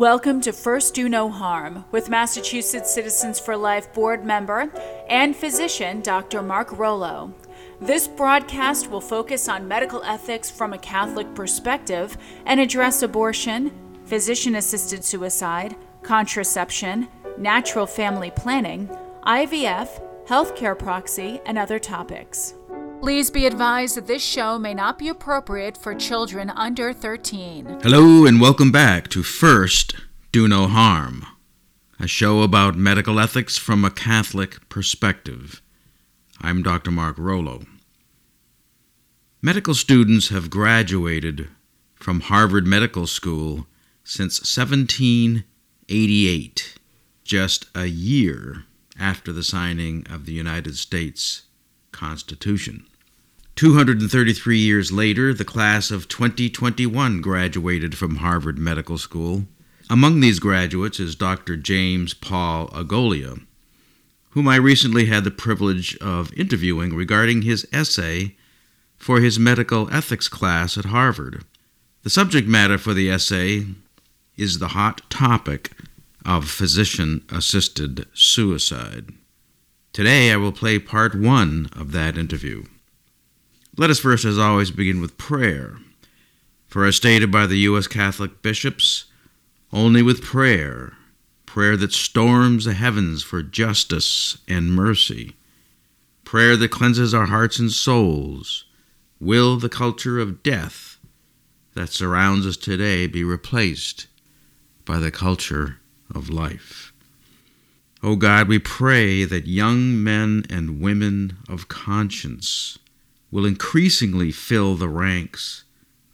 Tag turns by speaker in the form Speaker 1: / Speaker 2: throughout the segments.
Speaker 1: Welcome to First Do No Harm with Massachusetts Citizens for Life board member and physician Dr. Mark Rollo. This broadcast will focus on medical ethics from a Catholic perspective and address abortion, physician assisted suicide, contraception, natural family planning, IVF, healthcare proxy, and other topics. Please be advised that this show may not be appropriate for children under 13.
Speaker 2: Hello, and welcome back to First Do No Harm, a show about medical ethics from a Catholic perspective. I'm Dr. Mark Rollo. Medical students have graduated from Harvard Medical School since 1788, just a year after the signing of the United States Constitution. 233 years later, the class of 2021 graduated from Harvard Medical School. Among these graduates is Dr. James Paul Agolia, whom I recently had the privilege of interviewing regarding his essay for his medical ethics class at Harvard. The subject matter for the essay is the hot topic of physician assisted suicide. Today I will play part one of that interview. Let us first, as always, begin with prayer. For as stated by the U.S. Catholic bishops, only with prayer, prayer that storms the heavens for justice and mercy, prayer that cleanses our hearts and souls, will the culture of death that surrounds us today be replaced by the culture of life. O oh God, we pray that young men and women of conscience will increasingly fill the ranks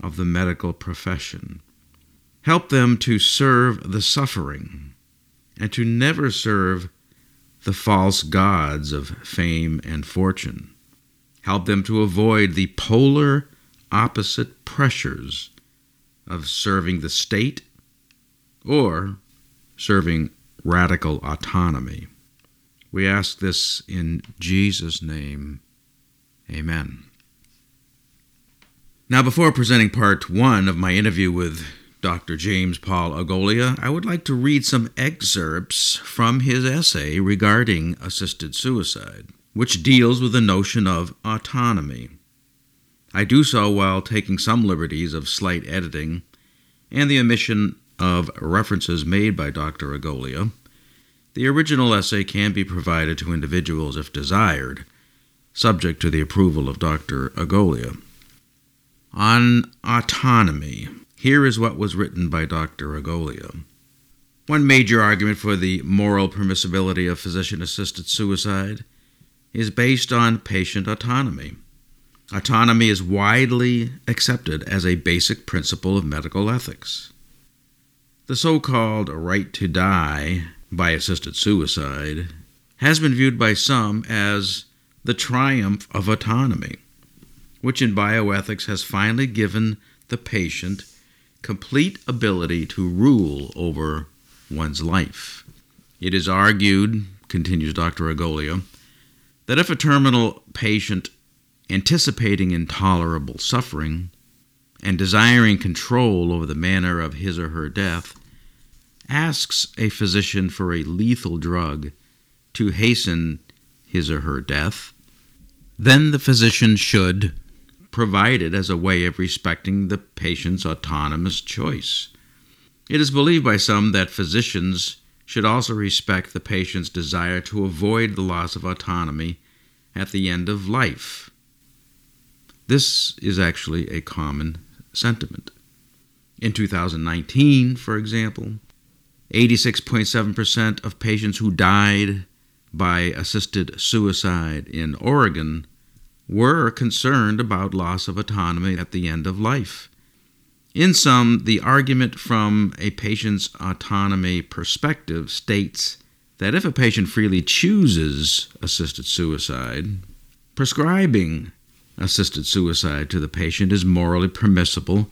Speaker 2: of the medical profession. Help them to serve the suffering and to never serve the false gods of fame and fortune. Help them to avoid the polar opposite pressures of serving the state or serving radical autonomy. We ask this in Jesus' name. Amen. Now, before presenting part one of my interview with Dr. James Paul Agolia, I would like to read some excerpts from his essay regarding assisted suicide, which deals with the notion of autonomy. I do so while taking some liberties of slight editing and the omission of references made by Dr. Agolia. The original essay can be provided to individuals if desired subject to the approval of Dr. Agolia. On autonomy, here is what was written by Dr. Agolia. One major argument for the moral permissibility of physician assisted suicide is based on patient autonomy. Autonomy is widely accepted as a basic principle of medical ethics. The so called right to die by assisted suicide has been viewed by some as the triumph of autonomy, which in bioethics has finally given the patient complete ability to rule over one's life. It is argued, continues Dr. Agolia, that if a terminal patient anticipating intolerable suffering and desiring control over the manner of his or her death asks a physician for a lethal drug to hasten his or her death, then the physician should provide it as a way of respecting the patient's autonomous choice. It is believed by some that physicians should also respect the patient's desire to avoid the loss of autonomy at the end of life. This is actually a common sentiment. In 2019, for example, 86.7% of patients who died by assisted suicide in Oregon were concerned about loss of autonomy at the end of life. In sum, the argument from a patient's autonomy perspective states that if a patient freely chooses assisted suicide, prescribing assisted suicide to the patient is morally permissible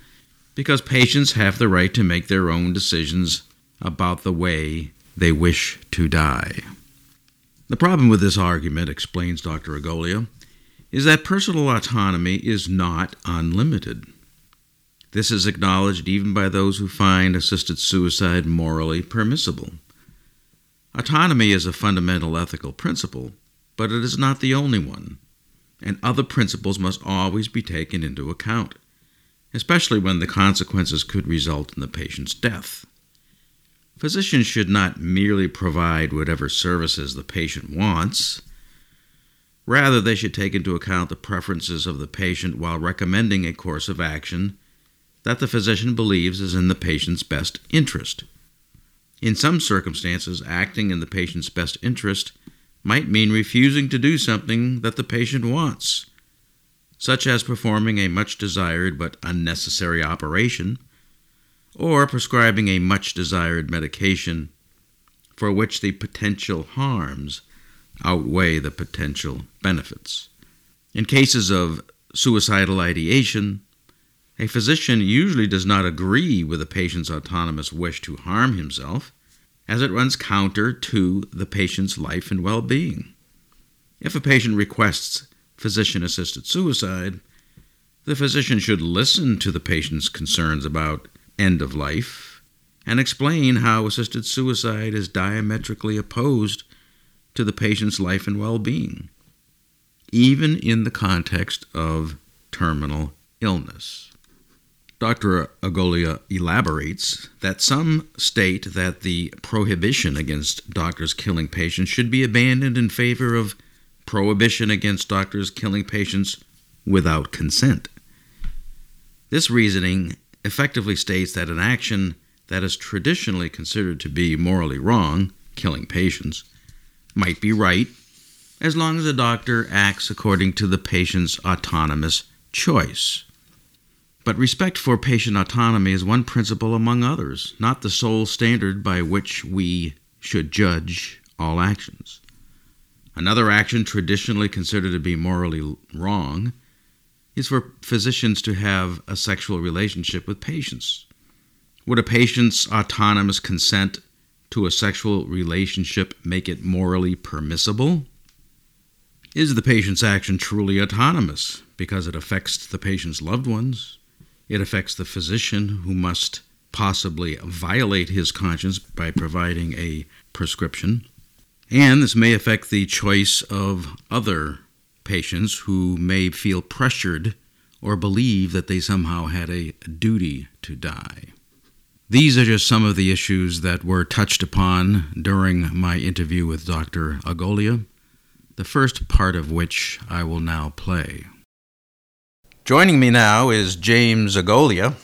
Speaker 2: because patients have the right to make their own decisions about the way they wish to die. The problem with this argument, explains Dr. Agolia, is that personal autonomy is not unlimited. This is acknowledged even by those who find assisted suicide morally permissible. Autonomy is a fundamental ethical principle, but it is not the only one, and other principles must always be taken into account, especially when the consequences could result in the patient's death. Physicians should not merely provide whatever services the patient wants. Rather, they should take into account the preferences of the patient while recommending a course of action that the physician believes is in the patient's best interest. In some circumstances, acting in the patient's best interest might mean refusing to do something that the patient wants, such as performing a much desired but unnecessary operation, or prescribing a much desired medication for which the potential harms outweigh the potential benefits. In cases of suicidal ideation, a physician usually does not agree with a patient's autonomous wish to harm himself, as it runs counter to the patient's life and well being. If a patient requests physician assisted suicide, the physician should listen to the patient's concerns about end of life and explain how assisted suicide is diametrically opposed to the patient's life and well being, even in the context of terminal illness. Dr. Agolia elaborates that some state that the prohibition against doctors killing patients should be abandoned in favor of prohibition against doctors killing patients without consent. This reasoning effectively states that an action that is traditionally considered to be morally wrong, killing patients, might be right as long as the doctor acts according to the patient's autonomous choice. But respect for patient autonomy is one principle among others, not the sole standard by which we should judge all actions. Another action traditionally considered to be morally wrong is for physicians to have a sexual relationship with patients. Would a patient's autonomous consent to a sexual relationship make it morally permissible? Is the patient's action truly autonomous because it affects the patient's loved ones? It affects the physician who must possibly violate his conscience by providing a prescription. And this may affect the choice of other patients who may feel pressured or believe that they somehow had a duty to die. These are just some of the issues that were touched upon during my interview with Dr. Agolia, the first part of which I will now play. Joining me now is James Agolia.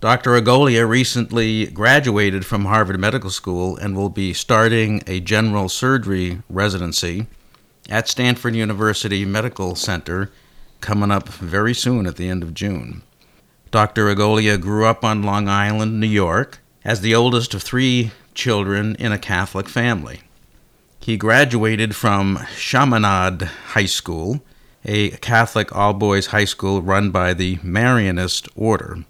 Speaker 2: Dr. Agolia recently graduated from Harvard Medical School and will be starting a general surgery residency at Stanford University Medical Center coming up very soon at the end of June. Dr. Agolia grew up on Long Island, New York, as the oldest of three children in a Catholic family. He graduated from Chaminade High School a Catholic all boys high school run by the Marianist Order.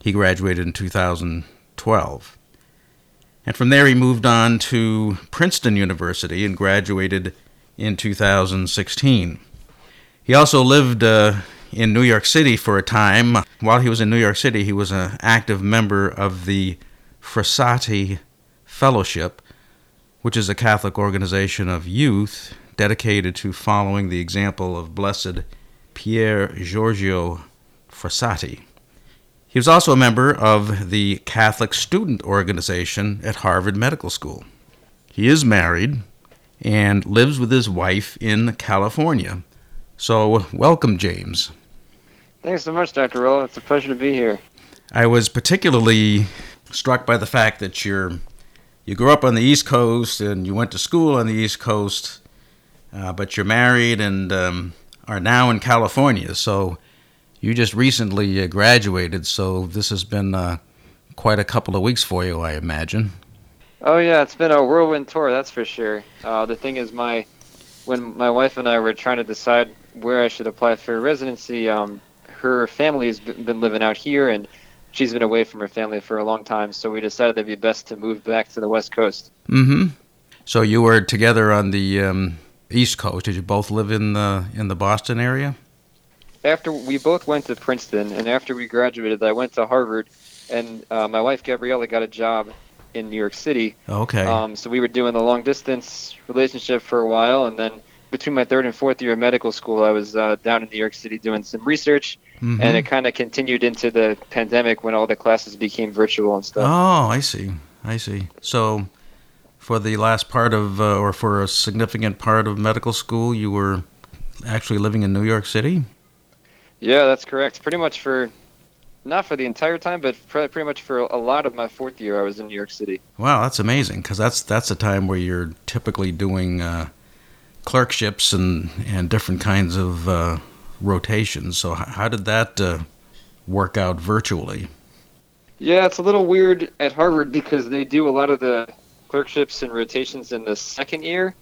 Speaker 2: He graduated in 2012. And from there, he moved on to Princeton University and graduated in 2016. He also lived uh, in New York City for a time. While he was in New York City, he was an active member of the Frassati Fellowship, which is a Catholic organization of youth dedicated to following the example of Blessed Pier Giorgio Frassati. He was also a member of the Catholic Student Organization at Harvard Medical School. He is married and lives with his wife in California. So, welcome, James.
Speaker 3: Thanks so much, Dr. Roll. It's a pleasure to be here.
Speaker 2: I was particularly struck by the fact that you're you grew up on the East Coast and you went to school on the East Coast uh, but you're married and um, are now in California. So you just recently uh, graduated, so this has been uh, quite a couple of weeks for you, I imagine.
Speaker 3: Oh yeah, it's been a whirlwind tour, that's for sure. Uh, the thing is, my when my wife and I were trying to decide where I should apply for residency, um, her family has been living out here, and she's been away from her family for a long time. So we decided it'd be best to move back to the West Coast.
Speaker 2: Mm-hmm. So you were together on the um, East Coast. Did you both live in the in the Boston area?
Speaker 3: after we both went to Princeton, and after we graduated, I went to Harvard, and uh, my wife Gabriella got a job in New York City.
Speaker 2: Okay.
Speaker 3: Um, so we were doing the long distance relationship for a while, and then between my third and fourth year of medical school, I was uh, down in New York City doing some research,
Speaker 2: Mhm.
Speaker 3: and it kind of continued into the pandemic when all the classes became virtual and stuff.
Speaker 2: Oh, I see. I see. So, for the last part of, uh, or for a significant part of medical school, you were actually living in New York City?
Speaker 3: Yeah, that's correct. Pretty much for, not for the entire time, but pre- pretty much for a lot of my fourth year, I was in New York City.
Speaker 2: Wow, that's amazing because that's that's a time where you're typically doing uh, clerkships and and different kinds of uh, rotations. So, how did that uh, work out virtually?
Speaker 3: Yeah, it's a little weird at Harvard because they do a lot of the clerkships and rotations in the second year,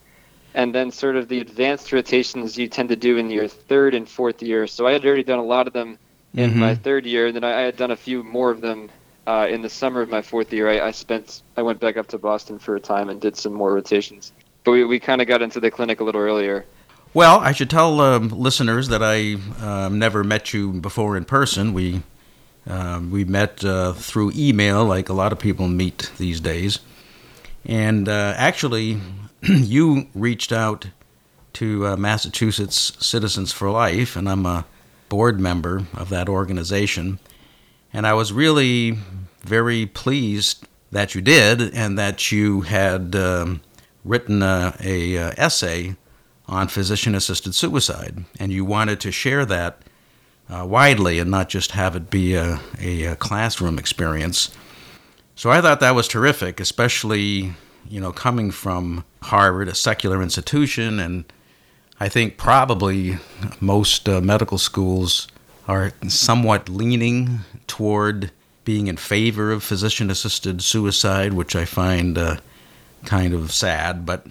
Speaker 3: and then sort of the advanced rotations you tend to do in your third and fourth year. So I had already done a lot of them in
Speaker 2: Mhm.
Speaker 3: my third year, and then I, I had done a few more of them uh, in the summer of my fourth year. I, I spent, I went back up to Boston for a time and did some more rotations. But we, we kind of got into the clinic a little earlier.
Speaker 2: Well, I should tell um, listeners that I um, never met you before in person. We um, we met uh, through email, like a lot of people meet these days. And uh, actually, you reached out to uh, Massachusetts Citizens for Life, and I'm a board member of that organization. And I was really very pleased that you did, and that you had um, written a, a, uh essay on physician-assisted suicide, and you wanted to share that uh, widely and not just have it be a, a, a classroom experience. So I thought that was terrific, especially you know coming from Harvard, a secular institution, and I think probably most uh, medical schools are somewhat leaning toward being in favor of physician-assisted suicide, which I find uh, kind of sad. But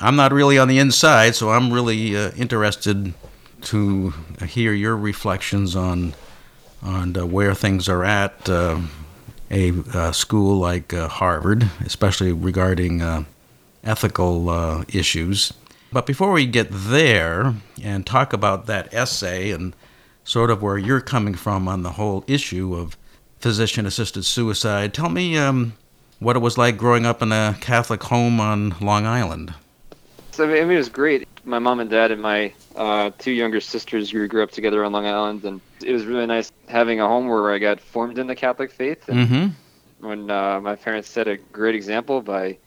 Speaker 2: I'm not really on the inside, so I'm really uh, interested to hear your reflections on on uh, where things are at uh, a uh, school like uh, Harvard, especially regarding uh, ethical issues. But before we get there and talk about that essay and sort of where you're coming from on the whole issue of physician assisted suicide, tell me um, what it was like growing up in a Catholic home on Long Island.
Speaker 3: So I mean, it was great. My mom and dad and my uh, two younger sisters we grew up together on Long Island, and it was really nice having a home where I got formed in the Catholic faith. And
Speaker 2: Mm-hmm.
Speaker 3: when uh, my parents set a great example by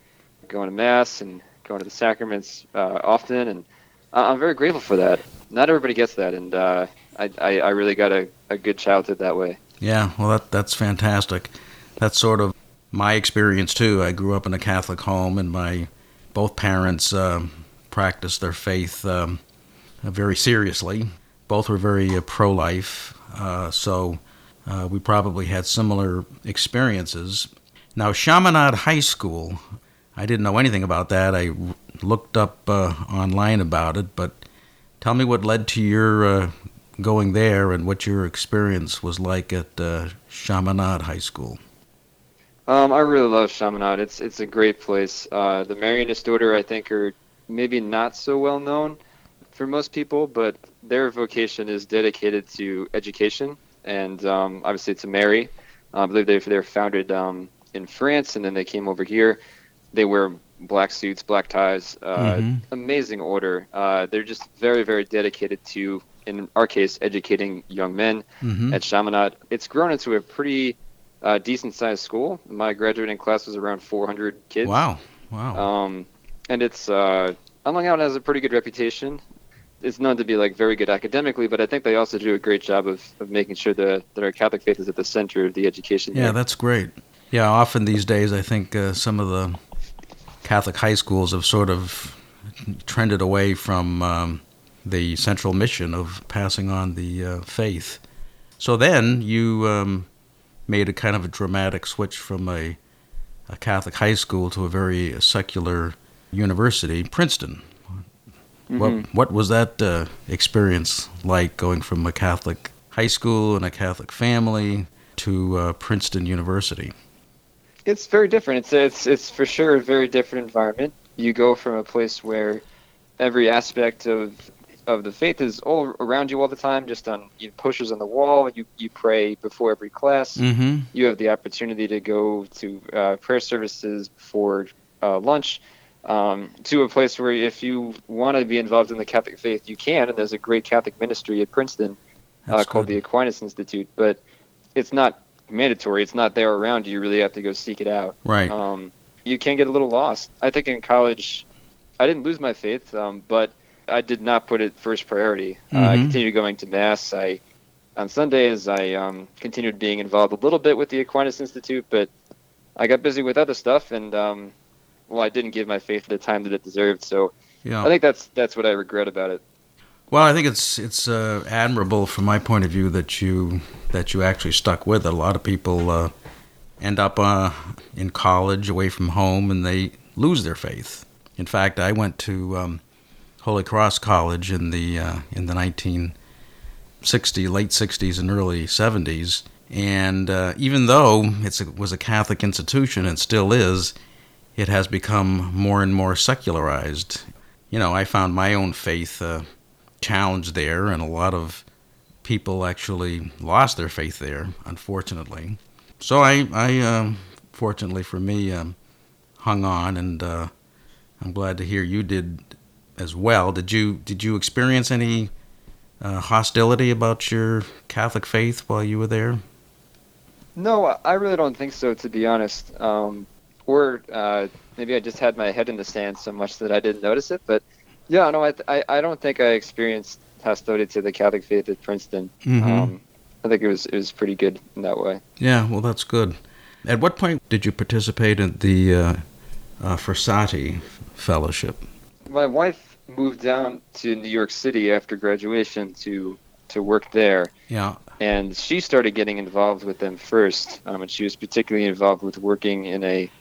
Speaker 3: going to mass and going to the sacraments uh, often, and I'm very grateful for that. Not everybody gets that, and uh, I, I, I really got a, a good childhood that way.
Speaker 2: Yeah, well, that that's fantastic. That's sort of my experience too. I grew up in a Catholic home, and my both parents um, practiced their faith um, very seriously. Both were very uh, pro-life, uh, so uh, we probably had similar experiences. Now, Chaminade High School, I didn't know anything about that. I looked up online about it, but tell me what led to your going there and what your experience was like at uh, Chaminade High School.
Speaker 3: Um, I really love Chaminade. It's it's a great place. Uh, the Marianist Order, I think, are maybe not so well known for most people, but their vocation is dedicated to education and um, obviously to Mary. Uh, I believe they they were founded um, in France, and then they came over here. They wear black suits, black ties. Uh,
Speaker 2: Mhm.
Speaker 3: Amazing order. Uh, they're just very very dedicated to, in our case, educating young men
Speaker 2: Mm-hmm.
Speaker 3: at Chaminade. It's grown into a pretty uh, decent sized school. My graduating class was around 400 kids.
Speaker 2: Wow, wow.
Speaker 3: Um, and it's uh, Long Island has a pretty good reputation. It's known to be like very good academically, but I think they also do a great job of, of making sure that, that our Catholic faith is at the center of the education.
Speaker 2: yeah, that's great. Yeah, often these days, I think uh, some of the Catholic high schools have sort of trended away from um, the central mission of passing on the uh, faith. So then you um, made a kind of a dramatic switch from a, a Catholic high school to a very secular university, Princeton.
Speaker 3: Mhm.
Speaker 2: What what was that uh, experience like going from a Catholic high school and a Catholic family to uh, Princeton University?
Speaker 3: It's very different. It's it's it's for sure a very different environment. You go from a place where every aspect of of the faith is all around you all the time, just on you know, posters on the wall. You you pray before every class.
Speaker 2: Mm-hmm.
Speaker 3: You have the opportunity to go to uh, prayer services before uh, lunch. Um, to a place where if you want to be involved in the Catholic faith, you can. And there's a great Catholic ministry at Princeton uh, called the Aquinas Institute, but it's not mandatory. It's not there around you. You really have to go seek it out.
Speaker 2: Right.
Speaker 3: Um, you can get a little lost. I think in college, I didn't lose my faith, um, but I did not put it first priority. Uh, I
Speaker 2: Mhm.
Speaker 3: continued going to mass. I on Sundays I um, continued being involved a little bit with the Aquinas Institute, but I got busy with other stuff, and um, well, I didn't give my faith the time that it deserved. So
Speaker 2: yeah.
Speaker 3: I think that's that's what I regret about it.
Speaker 2: Well, I think it's it's uh, admirable from my point of view that you that you actually stuck with it. A lot of people uh, end up uh, in college away from home and they lose their faith. In fact, I went to um, Holy Cross College in the uh, in the 1960 late 60s and early 70s, and uh, even though it was a Catholic institution and still is, it has become more and more secularized. You know, I found my own faith. Uh, challenge there, and a lot of people actually lost their faith there, unfortunately. So I, I um, fortunately for me, um, hung on, and uh, I'm glad to hear you did as well. Did you did you experience any uh, hostility about your Catholic faith while you were there?
Speaker 3: No, I really don't think so, to be honest. Um, or uh, maybe I just had my head in the sand so much that I didn't notice it. But yeah, no, I, I, I don't think I experienced hostility to the Catholic faith at Princeton.
Speaker 2: Mhm.
Speaker 3: Um, I think it was it was pretty good in that way.
Speaker 2: Yeah, well, that's good. At what point did you participate in the uh, uh, Fellowship?
Speaker 3: My wife moved down to New York City after graduation to to work there,
Speaker 2: Yeah.
Speaker 3: and she started getting involved with them first. Um, and she was particularly involved with working in a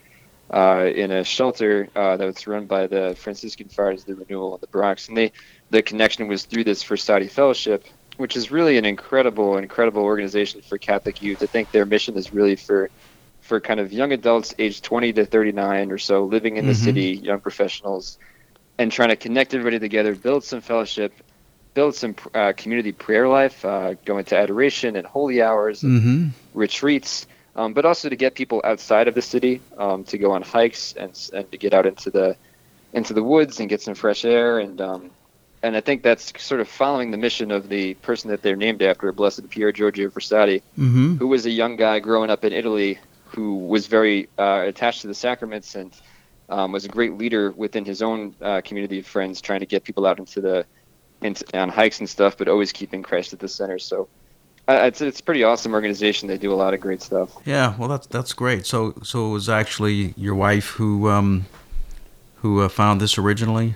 Speaker 3: uh, in a shelter uh, that was run by the Franciscan Friars of the Renewal in the Bronx. And they the connection was through this Frassati Fellowship, which is really an incredible, incredible organization for Catholic youth. I think their mission is really for for kind of young adults aged 20 to 39 or so living in the
Speaker 2: Mhm.
Speaker 3: city, young professionals, and trying to connect everybody together, build some fellowship, build some uh, community prayer life, uh, go into adoration and holy hours, and
Speaker 2: Mm-hmm.
Speaker 3: retreats, um, but also to get people outside of the city um, to go on hikes and and to get out into the into the woods and get some fresh air and um, and I think that's sort of following the mission of the person that they're named after, Blessed Pier Giorgio Frassati,
Speaker 2: Mm-hmm.
Speaker 3: who was a young guy growing up in Italy who was very uh, attached to the sacraments and um, was a great leader within his own uh, community of friends, trying to get people out into the into, on hikes and stuff, but always keeping Christ at the center. So uh, it's it's a pretty awesome organization. They do a lot of great stuff.
Speaker 2: Yeah, well, that's that's great. So, so it was actually your wife who um, who uh, found this originally.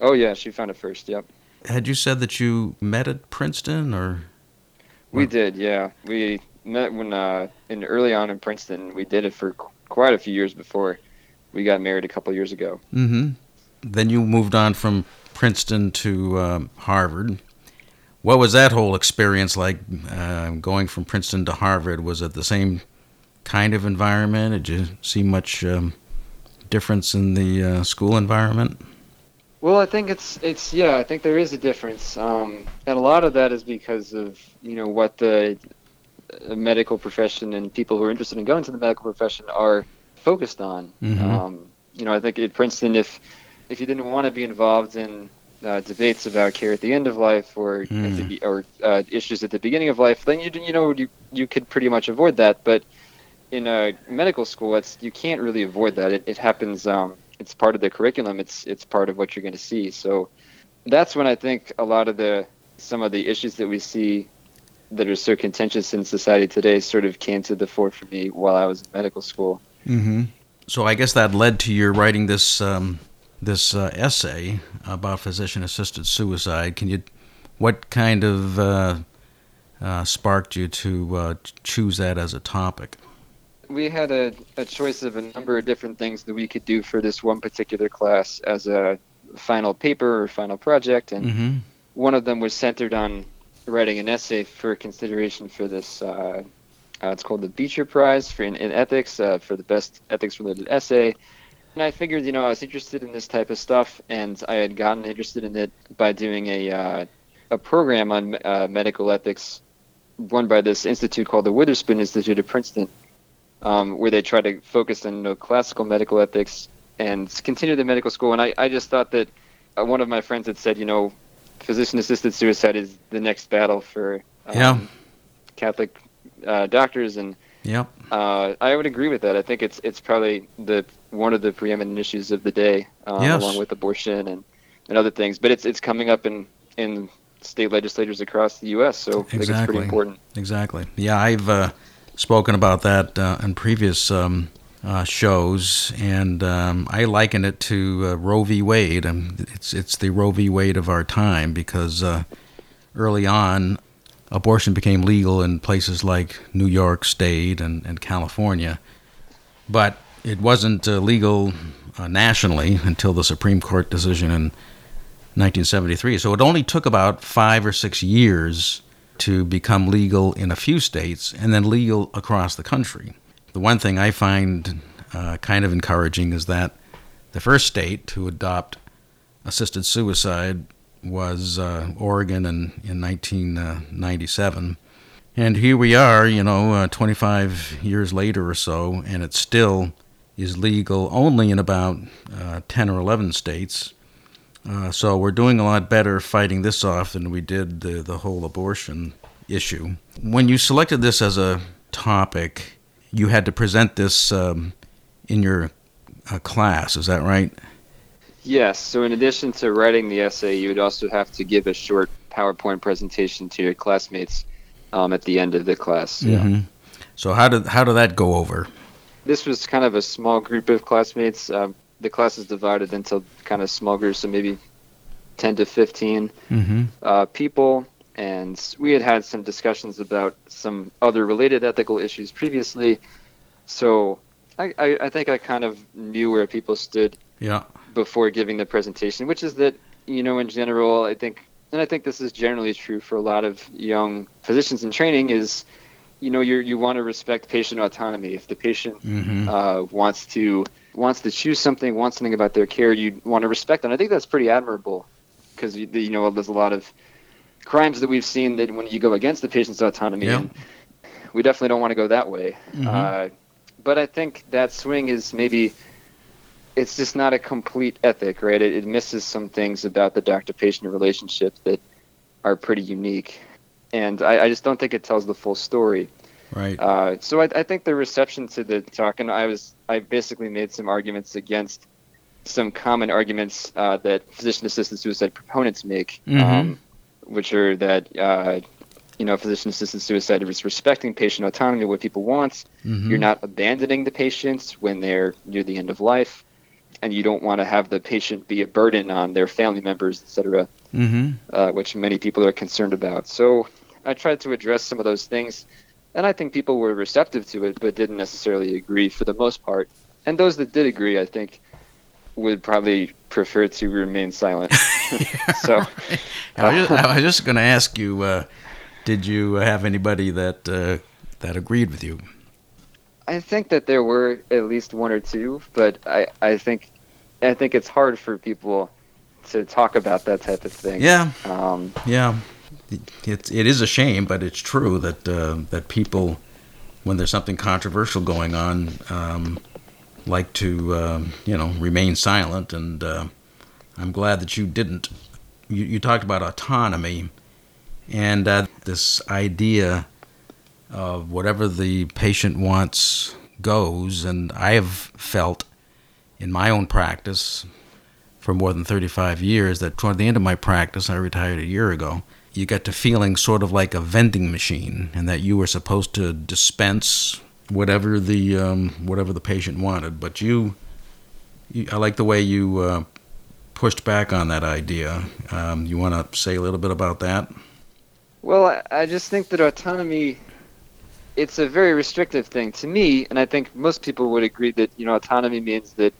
Speaker 3: Oh yeah, she found it first. Yep,
Speaker 2: Had you said that you met at Princeton, or
Speaker 3: we did. Yeah, we met when uh, in early on in Princeton. We did it for qu- quite a few years before we got married a couple years ago.
Speaker 2: mm-hmm. then you moved on from Princeton to um, Harvard? What was that whole experience like? Uh, going from Princeton to Harvard was it the same kind of environment? Did you see much um, difference in the uh, school environment?
Speaker 3: Well, I think it's it's yeah, I think there is a difference, um, and a lot of that is because of you know what the uh, medical profession and people who are interested in going to the medical profession are focused on.
Speaker 2: Mhm.
Speaker 3: Um, you know, I think at Princeton, if if you didn't want to be involved in uh, debates about care at the end of life or at the,
Speaker 2: Mm.
Speaker 3: or uh, issues at the beginning of life, then you you know you you could pretty much avoid that. But in a medical school, it's you can't really avoid that. It, it happens. Um, it's part of the curriculum. It's it's part of what you're going to see. So that's when I think a lot of the some of the issues that we see that are so contentious in society today sort of came to the fore for me while I was in medical school.
Speaker 2: Mm-hmm. So I guess that led to your writing this um, this uh, essay about physician-assisted suicide. Can you, what kind of uh, uh, sparked you to uh, choose that as a topic?
Speaker 3: we had a, a choice of a number of different things that we could do for this one particular class as a final paper or final project, and
Speaker 2: Mm-hmm.
Speaker 3: one of them was centered on writing an essay for consideration for this. Uh, it's called the Beecher Prize for in, in ethics uh, for the best ethics-related essay. And I figured, you know, I was interested in this type of stuff, and I had gotten interested in it by doing a uh, a program on uh, medical ethics run by this institute called the Witherspoon Institute at Princeton, um, where they try to focus on you know, classical medical ethics and continue the medical school. And I, I just thought that uh, one of my friends had said, you know, physician-assisted suicide is the next battle for um,
Speaker 2: Yeah.
Speaker 3: Catholic uh, doctors, and
Speaker 2: Yep.
Speaker 3: uh, I would agree with that. I think it's it's probably the one of the preeminent issues of the day, um,
Speaker 2: Yes.
Speaker 3: along with abortion and, and other things. But it's it's coming up in in state legislatures across the U.S. So I think it's
Speaker 2: Exactly.
Speaker 3: pretty important.
Speaker 2: Exactly. Yeah, I've uh, spoken about that uh, in previous um, uh, shows, and um, I liken it to uh, Roe v. Wade. Um, it's it's the Roe v. Wade of our time because uh, early on, abortion became legal in places like New York State and, and California, but it wasn't uh, legal uh, nationally until the Supreme Court decision in 1973. So it only took about five or six years to become legal in a few states and then legal across the country. The one thing I find uh, kind of encouraging is that the first state to adopt assisted suicide was uh, Oregon in, in 1997. And here we are, you know, uh, 25 years later or so, and it still is legal only in about uh, 10 or 11 states. Uh, so we're doing a lot better fighting this off than we did the, the whole abortion issue. When you selected this as a topic, you had to present this um, in your uh, class, is that right?
Speaker 3: Yes. So in addition to writing the essay, you would also have to give a short PowerPoint presentation to your classmates um, at the end of the class.
Speaker 2: Mhm. So how did how did that go over?
Speaker 3: This was kind of a small group of classmates. Um, the class is divided into kind of small groups, so maybe 10 to 15
Speaker 2: Mm-hmm.
Speaker 3: uh, people. And we had had some discussions about some other related ethical issues previously. So I, I, I think I kind of knew where people stood
Speaker 2: Yeah.
Speaker 3: Before giving the presentation, which is that, you know, in general, I think, and I think this is generally true for a lot of young physicians in training, is, you know, you you want to respect patient autonomy. If the patient
Speaker 2: Mm-hmm.
Speaker 3: uh, wants to wants to choose something, wants something about their care, you want to respect. And I think that's pretty admirable, because you, you know there's a lot of crimes that we've seen that when you go against the patient's autonomy,
Speaker 2: Yeah.
Speaker 3: we definitely don't want to go that way.
Speaker 2: Mhm.
Speaker 3: Uh, but I think that swing is maybe it's just not a complete ethic, right? It, it misses some things about the doctor-patient relationship that are pretty unique, and I, I just don't think it tells the full story.
Speaker 2: Right.
Speaker 3: Uh, so I, I think the reception to the talk, and I was, I basically made some arguments against some common arguments uh, that physician-assisted suicide proponents make,
Speaker 2: Mhm.
Speaker 3: um, which are that uh, you know physician-assisted suicide is respecting patient autonomy, what people want.
Speaker 2: Mhm.
Speaker 3: You're not abandoning the patients when they're near the end of life, and you don't want to have the patient be a burden on their family members, etc
Speaker 2: Mm-hmm.
Speaker 3: uh, which many people are concerned about. So I tried to address some of those things, and I think people were receptive to it, but didn't necessarily agree for the most part. And those that did agree, I think, would probably prefer to remain silent. so
Speaker 2: I was just, just going to ask you, uh, did you have anybody that uh, that agreed with you?
Speaker 3: I think that there were at least one or two, but I, I think I think it's hard for people to talk about that type of thing.
Speaker 2: Yeah,
Speaker 3: Um,
Speaker 2: yeah. It, it is a shame, but it's true that uh, that people, when there's something controversial going on, um, like to um, you know remain silent. And uh, I'm glad that you didn't. You, you talked about autonomy, and uh, this idea of whatever the patient wants goes. And I have felt in my own practice for more than 35 years that toward the end of my practice, I retired a year ago, you get to feeling sort of like a vending machine and that you were supposed to dispense whatever the um, whatever the patient wanted. But you, you I like the way you uh, pushed back on that idea. Um, you want to say a little bit about that?
Speaker 3: Well, I, I just think that autonomy it's a very restrictive thing to me, and I think most people would agree that you know autonomy means that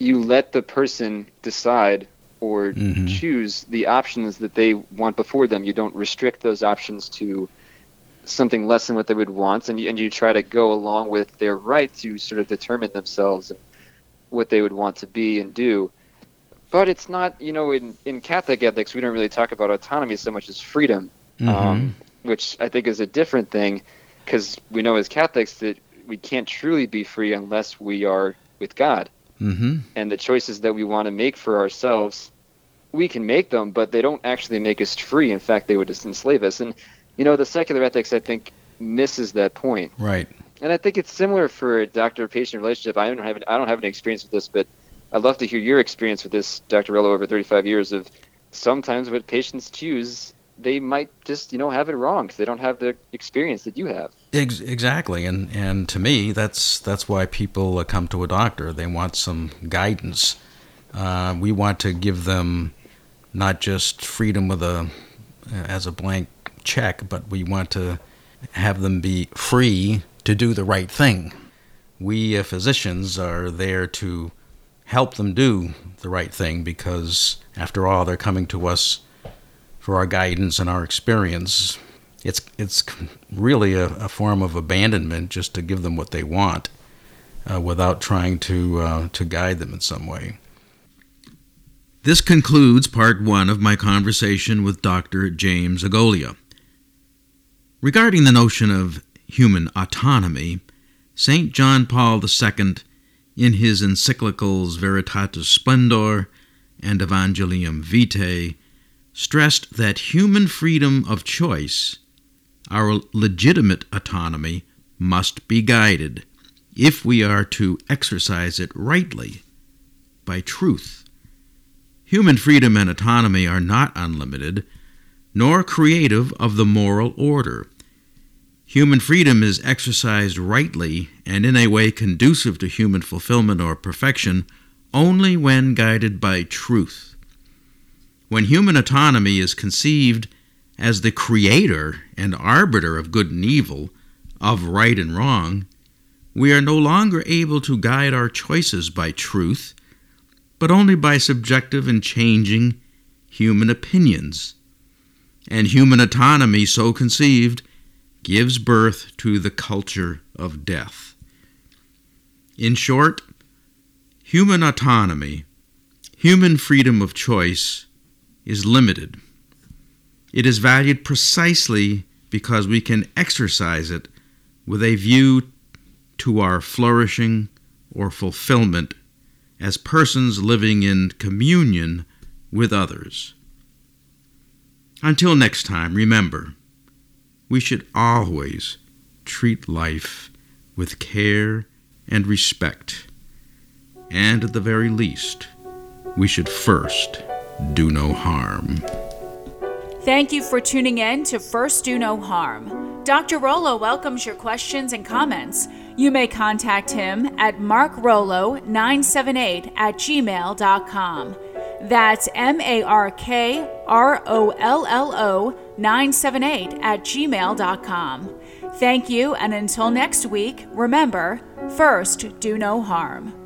Speaker 3: you let the person decide or
Speaker 2: Mhm.
Speaker 3: choose the options that they want before them. You don't restrict those options to something less than what they would want, and you, and you try to go along with their right to sort of determine themselves. and what they would want to be and do. But it's not, you know, in, in Catholic ethics, we don't really talk about autonomy so much as freedom,
Speaker 2: Mm-hmm.
Speaker 3: um, which I think is a different thing because we know as Catholics that we can't truly be free unless we are with God.
Speaker 2: Mm-hmm.
Speaker 3: And the choices that we want to make for ourselves, we can make them, but they don't actually make us free. In fact, they would just enslave us. And, you know, the secular ethics, I think, misses that point
Speaker 2: Right.
Speaker 3: and I think it's similar for a doctor-patient relationship. I don't have I don't have any experience with this, but I'd love to hear your experience with this, Dr. Rollo, over 35 years of sometimes what patients choose, they might just you know have it wrong because they don't have the experience that you have.
Speaker 2: Ex- exactly, and and to me, that's that's why people uh, come to a doctor. They want some guidance. Uh, we want to give them not just freedom with a as a blank check, but we want to have them be free to do the right thing. We uh, physicians are there to help them do the right thing because, after all, they're coming to us for our guidance and our experience. It's it's really a, a form of abandonment just to give them what they want, uh, without trying to uh, to guide them in some way. This concludes part one of my conversation with Dr. James Agolia. Regarding the notion of human autonomy, St. John Paul II, in his encyclicals Veritatis Splendor and Evangelium Vitae, stressed that human freedom of choice, our legitimate autonomy, must be guided, if we are to exercise it rightly, by truth. Human freedom and autonomy are not unlimited, nor creative of the moral order. Human freedom is exercised rightly and in a way conducive to human fulfillment or perfection only when guided by truth. When human autonomy is conceived as the creator and arbiter of good and evil, of right and wrong, we are no longer able to guide our choices by truth, but only by subjective and changing human opinions. And human autonomy, so conceived, gives birth to the culture of death. In short, human autonomy, human freedom of choice, is limited. It is valued precisely because we can exercise it with a view to our flourishing or fulfillment as persons living in communion with others. Until next time, remember, we should always treat life with care and respect, and at the very least, we should first do no harm.
Speaker 1: Thank you for tuning in to First Do No Harm. Dr. Rollo welcomes your questions and comments. You may contact him at markrollo978 at gmail.com. That's M A R K R O L L O 978 at gmail.com. Thank you, and until next week, remember first, do no harm.